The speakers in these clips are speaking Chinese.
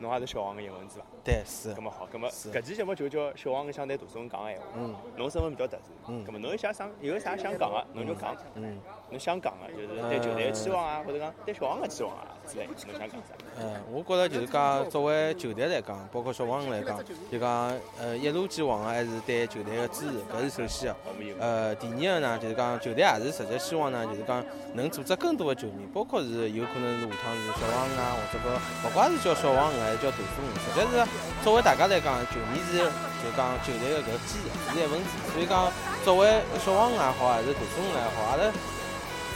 侬也是小王个一文字伐？对，是咁。么好，咁么是搿期节目就叫小王想对大众讲个闲话。嗯侬身份比较特殊，嗯咁么侬有啥想有啥想讲个，侬就讲。嗯。侬想讲个就是对球队个期望啊，或者讲对小王个期望啊之类，侬想讲啥？嗯，我觉着就是讲，作为球队来讲，包括小王来讲，就讲呃一如既往个还是对球队个支持，搿是首先个。呃，第二个呢，就是讲球队也是实际希望呢，就是讲能组织更多的球迷，包括是有可能是下趟是小王啊，或者个勿怪是叫小王还是叫大叔，实际是作为大家来讲，球迷是就讲球队的搿基石，是一份子。所以讲，作为小王也好，还是大叔也好，阿拉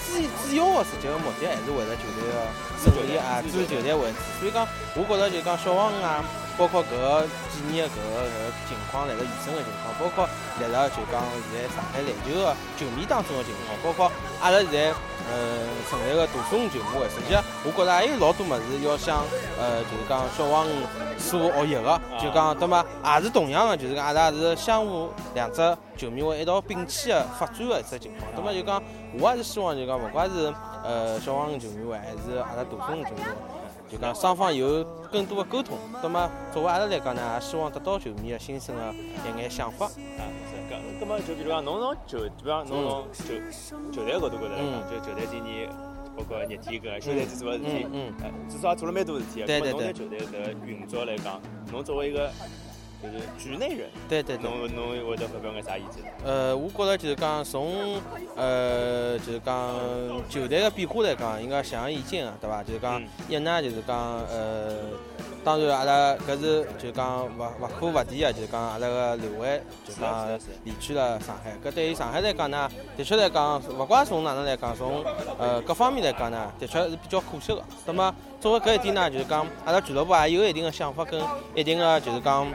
主主要的实际的目的还是为了球队的胜利啊，支持球队为主。所以讲，我觉着就讲小王啊。包括搿几年的搿个搿情况，来个延伸个情况，包括辣辣就讲现在上海篮球个球迷当中个情况，包括阿拉现在呃成立个大松球迷会，实际我觉着还有老多物事要向呃就是讲小王所学习个，就讲对嘛，也是同样个，就是讲阿拉是相互两只球迷会一道并起个发展个一只情况，对么就讲我还是希望就讲勿怪是呃小王球迷会还是阿拉大众球迷会。就讲双方有更多的沟通，那么作为阿拉来讲呢，也希望得到球迷的新生的一眼想法。啊，是搿，葛么就比如讲，侬从球，比如讲侬从球球队个角度高头来讲，就球队今年包括热天搿休赛季做个事体，嗯呃，至少也做了蛮多事体对。对对葛么侬对对球队搿运作来讲，侬作为一个就是局内人，对对对。侬侬会得发表眼啥意见？呃，我觉着就是讲从呃就是讲球队个变化来讲，应该显而易见啊，对伐？就是讲嗯一呢，就是讲呃，当然阿拉搿是就讲勿勿可勿提啊，就是讲阿拉个刘伟就讲离去了上海。搿对于上海来讲呢，的确来讲，勿怪从哪能来讲，从呃各方面来讲呢，的确是比较可惜个。那么作为搿一点呢，就是讲阿拉俱乐部也有一定的想法跟一定的就是讲。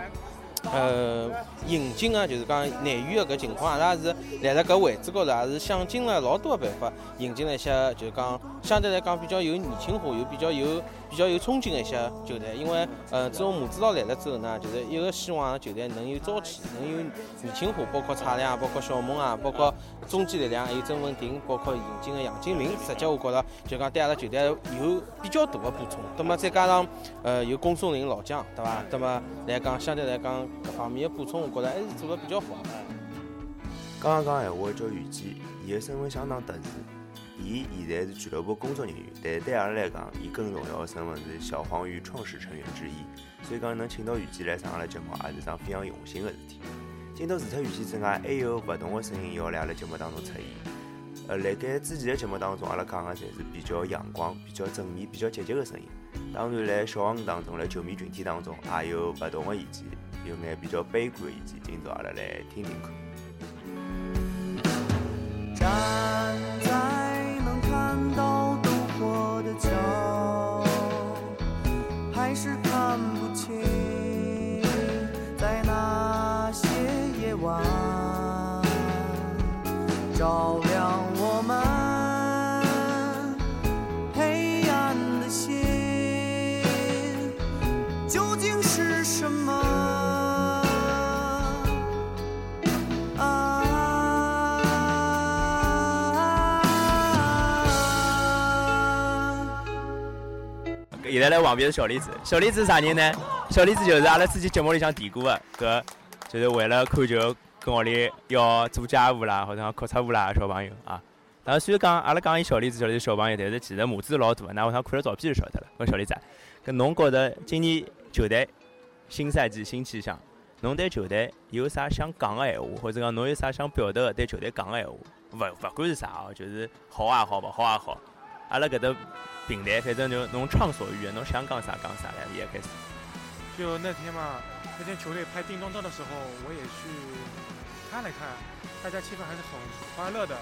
Uh, 引进啊，就是讲内援的搿情况，阿拉是辣辣搿位置高头，也是想尽了老多的办法，引进了一些就是讲相对来讲比较有年轻化，又比较有比较有冲劲的一些球队。因为呃，自从马指导来了之后呢，就是一个希望球队能有朝气，能有年轻化，包括蔡亮，包括小梦啊，包括中坚力量，还有曾文鼎，包括引进的杨金明，实际我觉着就讲对阿拉球队有比较大的补充。那么再加上呃有龚松林老将，对伐？那么来讲相对来讲各方面的补充，我觉着还是做得比较好。刚刚讲闲话叫雨季，伊个身份相当特殊。伊现在是俱乐部工作人员，但对阿拉来讲，伊更重要的身份是小黄鱼创始成员之一。所以讲能请到雨季来上阿拉节目，也是桩非常用心的事体。今朝除脱雨季之外，还有勿同的声音要辣阿拉节目当中出现。呃，辣盖之前的节目当中，阿拉讲的侪是比较阳光、比较正面、比较积极的声音。当然，辣小黄鱼当中，辣球迷群体当中，也有勿同的意见，有眼比较悲观的意见。今朝阿拉来听听看。现在来旁边是小李子，小李子是啥人呢？小李子就是阿拉之前节目里向提过的，搿就是为了看球跟屋里要做家务啦，或者讲哭出户啦小朋友啊。当然虽然讲阿拉讲伊小李子，小李子小朋友，但是其实母子老大，那我想看了照片就晓得了。搿小李子，搿侬觉着今年球队新赛季新气象，侬对球队有啥想讲个闲话，或者讲侬有啥想表达个对球队讲个闲话？勿勿管是啥哦，就是好也好，勿好也好。阿拉搿搭平台，反正就侬畅所欲言，侬想讲啥讲啥来，也开始。就那天嘛，那天球队拍定妆照的时候，我也去看了看，大家气氛还是很欢乐的。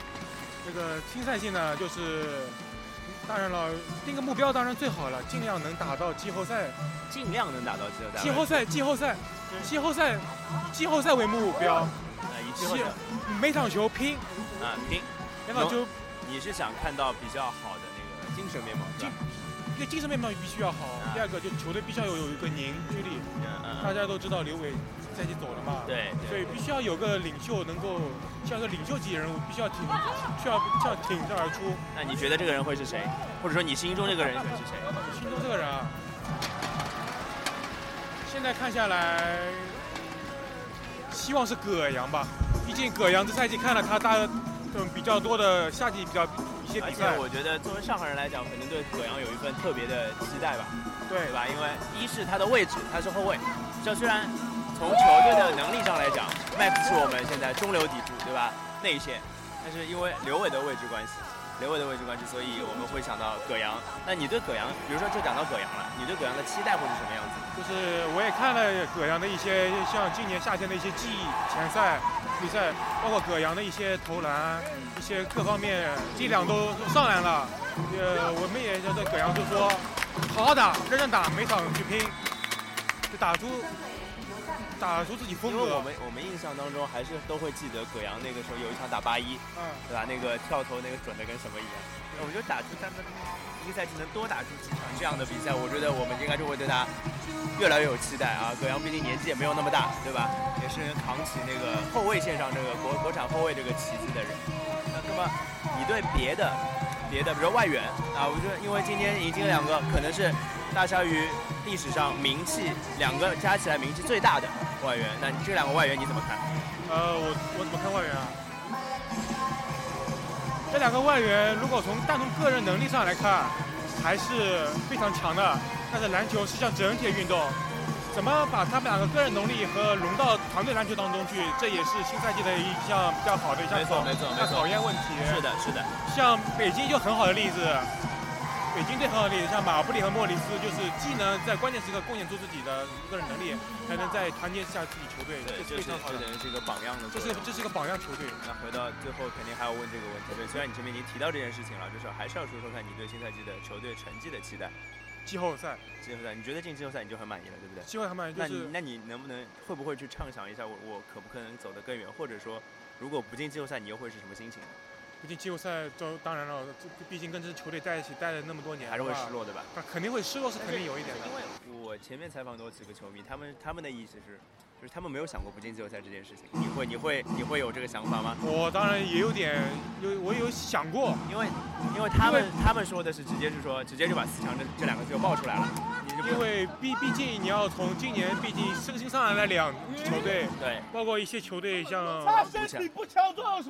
这个新赛季呢，就是当然了，定个目标当然最好了，尽量能打到季后赛。尽量能打到季后赛。季后赛，季后赛，季后赛，季后赛为目标，啊，以季后赛每场球拼，啊拼。每场球你是想看到比较好的那个精神面貌，是吧？一个精神面貌必须要好，啊第二个就球队必须要有有一个凝聚力。大家都知道刘伟赛季走了嘛，对所以必须要有个领袖，能够像个领袖级人物，必须要挺，需要需要挺身而出。那你觉得这个人会是谁？或者说你心中这个人会是谁？我心中这个人啊，现在看下来，希望是葛阳吧，毕竟葛阳这赛季看了他大嗯比较多的夏季比较一些而且比赛，我觉得作为上海人来讲，肯定对葛阳有一份特别的期待吧，对。对吧？因为一是他的位置，他是后卫，这虽然从球队的能力上来讲，Max 是我们现在中流砥柱，对吧？内线，但是因为刘伟的位置关系，刘伟的位置关系，所以我们会想到葛阳。那你对葛阳，比如说就讲到葛阳了，你对葛阳的期待会是什么样子？就是我也看了葛阳的一些像今年夏天的一些记忆前赛比赛，包括葛阳的一些投篮，一些各方面力量都上来了。呃，我们也觉得葛阳就说好好打，认真打，每场去拼，就打出打出自己风格。因为我们我们印象当中还是都会记得葛阳那个时候有一场打八一，嗯，对吧？那个跳投那个准的跟什么一样。我觉得打出他们一个赛季能多打出几场这样的比赛，我觉得我们应该就会对他越来越有期待啊。葛阳毕竟年纪也没有那么大，对吧？也是扛起那个后卫线上这个国国产后卫这个旗子的人。那那么你对别的别的，比如说外援啊，我觉得因为今天引进了两个，可能是大鲨鱼历史上名气两个加起来名气最大的外援，那你这两个外援你怎么看？呃，我我怎么看外援啊？这两个外援如果从单从个人能力上来看，还是非常强的。但是篮球是项整体运动，怎么把他们两个个人能力和融到团队篮球当中去，这也是新赛季的一项比较好的一项没错没错没错考验问题。是的，是的。像北京就很好的例子，北京队很好的例子，像马布里和莫里斯，就是既能在关键时刻贡献出自己的个人能力，还能在团结下自己球队，对，这是非常好的这等。于是一个榜样的这。是这是一个榜样球队。那回到最后，肯定还要问这个问题。对，虽然你前面已经提到这件事情了，就是还是要说说看你对新赛季的球队成绩的期待。季后赛，季后赛，你觉得进季后赛你就很满意了，对不对？季后赛嘛，就是那你那你能不能会不会去畅想一下我我可不可能走得更远，或者说如果不进季后赛你又会是什么心情？毕竟季后赛都当然了，这毕竟跟这支球队在一起待了那么多年，还是会失落对吧？那肯定会失落，是肯定有一点的。因为我前面采访过几个球迷，他们他们的意思是，就是他们没有想过不进季后赛这件事情。你会你会你会有这个想法吗？我当然也有点有，我有想过，因为因为他们他们说的是直接是说直接就把四强这这两个字就爆出来了，因为毕毕竟你要从今年毕竟升新上来了两球队，对包括一些球队像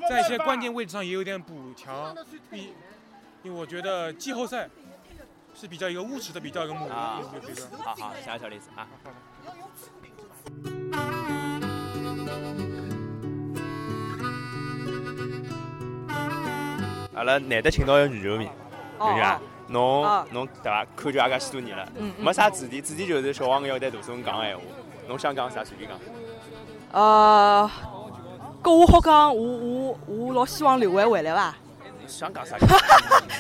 在一些关键位置上也有点补强，比因为我觉得季后赛是比较一个务实的比较一个目啊标，我觉得。好好，下个小例子啊。阿拉难得请到一个女球迷，哦对伐？侬哦侬对伐？看球也介许多年了，没啥主题，主题就是小黄要对大松讲闲话。侬想讲啥随便讲。呃，搿我好讲，我我我老希望刘伟回来伐？想讲啥？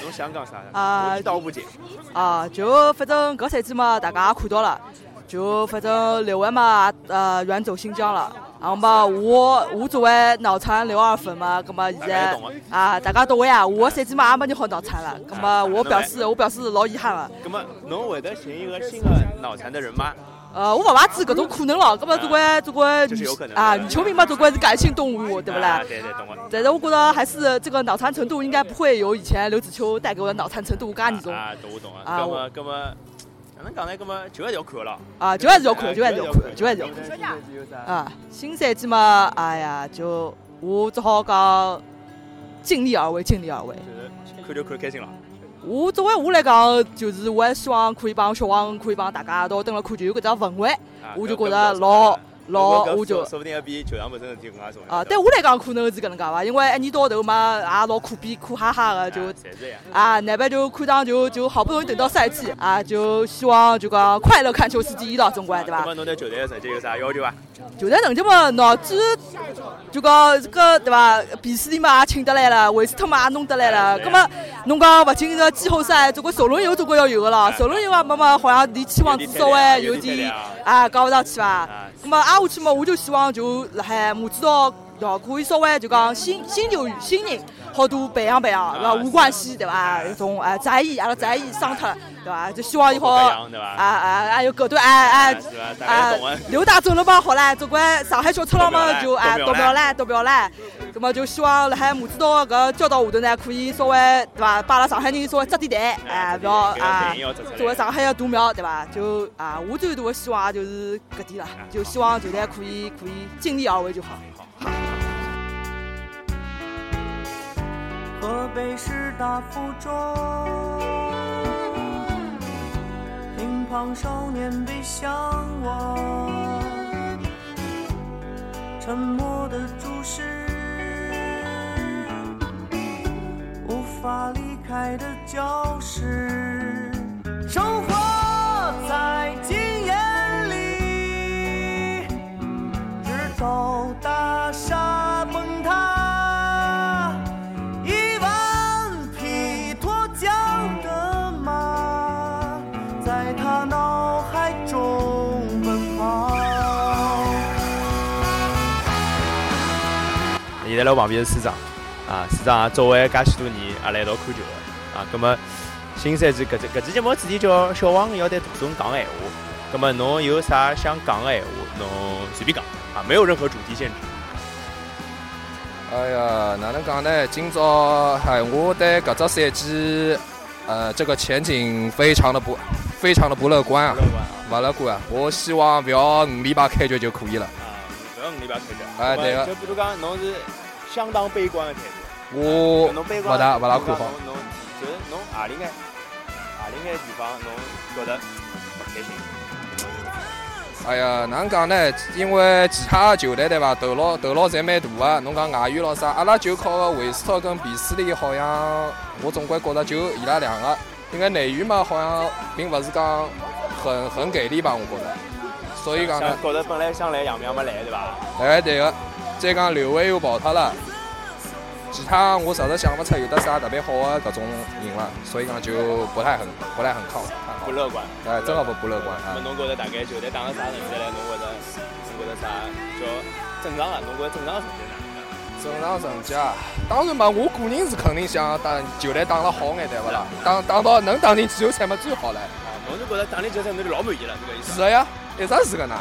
侬想讲啥？啊我一刀不剪。啊，就反正搿赛季嘛，大家也看到了，就反正刘伟嘛，呃，远走新疆了。然后嘛，我我作为脑残刘二粉嘛，葛么现在啊。啊，大家懂个呀。我个赛季嘛也没你好脑残了，葛么我表示我表示老遗憾了。那么侬会得寻一个新的脑残的人吗？呃，我勿排除搿种可能了，葛么总归总归女这是有可能啊，女球迷嘛总归是感性动物，对不啦啊？对对，懂了。但是我觉得还是这个脑残程度应该不会有以前刘子秋带给我的脑残程度介严重啊，懂我懂啊。啊我那么，那么，哪能讲呢？那么球还是要看了。啊，球还是要看，球还是要看，球还是要看看。啊。新赛季嘛，哎呀，就我只好讲尽力而为，尽力而为。就是看就看开心了。我作为我来讲，就是我还希望可以帮小王，可以帮大家一道蹲辣看球有搿只氛围，啊我就觉得老老，我就说不定要比球场本身事体更加重要。啊，对我来讲可能是搿能介伐，因为一年到头嘛，也老苦逼苦哈哈的，就啊侪是这样。啊，难办就看上就就好不容易等到赛季啊，就希望就讲快乐看球是第一了，总归对伐？那么侬对球队的成绩有啥要求伐？球队成绩嘛，脑子就讲这个对伐？比斯利嘛也请得来了，维斯特嘛也弄得来了。对葛么侬讲勿进这季后赛，总归首轮游总归要有个了。首轮游啊，么么好像离期望值稍微有点啊高勿上去伐？啊，葛么挨下去嘛，我就希望就辣海马指导要可以稍微就讲新新球员新人好多培养培养，对伐？吴冠希对伐？那种啊翟毅，阿拉翟毅伤脱了，对伐？就希望伊好这啊？啊，还有搿段哎哎。啊啊。，刘大走了嘛，好唻，总归上海小赤佬嘛就啊夺夺票票唻，夺标唻。那么就希望辣海马指导搿教导下头呢，可以稍微对伐，把阿拉上海人稍微扎点台，哎，不要啊。作为上海的独苗，对伐？就啊，我最大的希望就是搿点了，就希望球队可以可以尽力而为就好。河北师大附中，乒乓少年背向我，沉默的注视，法离开的教室，生活在经验里，直到大厦崩塌。一万匹脱缰的马，在他脑海中奔跑。现在辣旁边是市长，啊，作为介许多年也来一道看球的，啊，葛么新赛季搿只搿期节目主题叫小王要对大众讲闲话，葛么侬有啥想讲的闲话，侬随便讲，啊，没有任何主题限制。哎呀，哪能讲呢？今朝哎，我对搿只赛季，呃，这个前景非常的不，非常的不乐观啊，乐观啊，不乐观啊！我希望不要五礼拜开局就可以了。啊，不要五礼拜开局。哎对个就比如讲，侬是相当悲观的态度。我侬悲观，勿大勿大看好。侬侬就是侬何里眼何里眼地方侬觉得勿开心？哎呀，哪能讲呢？因为其他球队对伐，头脑头脑侪蛮大个。侬讲外援咯啥，阿拉就靠个韦斯特跟比斯利，好像我总归觉得就伊拉两个，应该内援嘛，好像并勿是讲很很给力吧，我觉得。所以讲呢，觉得本来想来杨淼没来，对伐？哎对个，再讲刘伟又跑脱了，其他我实在想不出有得啥特别好的搿种人了，所以讲就不太很不太很靠看不。乐观。哎，真的不不乐观！侬觉得大概球队打到啥成绩嘞？侬觉得侬觉得啥叫正常啊？侬觉得正常的成绩哪能样？正常成绩啊，当然嘛，我个人是肯定想打球队打了好眼，对勿啦？打打到能打进季后赛嘛最好了。啊，侬是觉得打进决赛侬就老满意了，这个意思？是的呀，一直是个呐。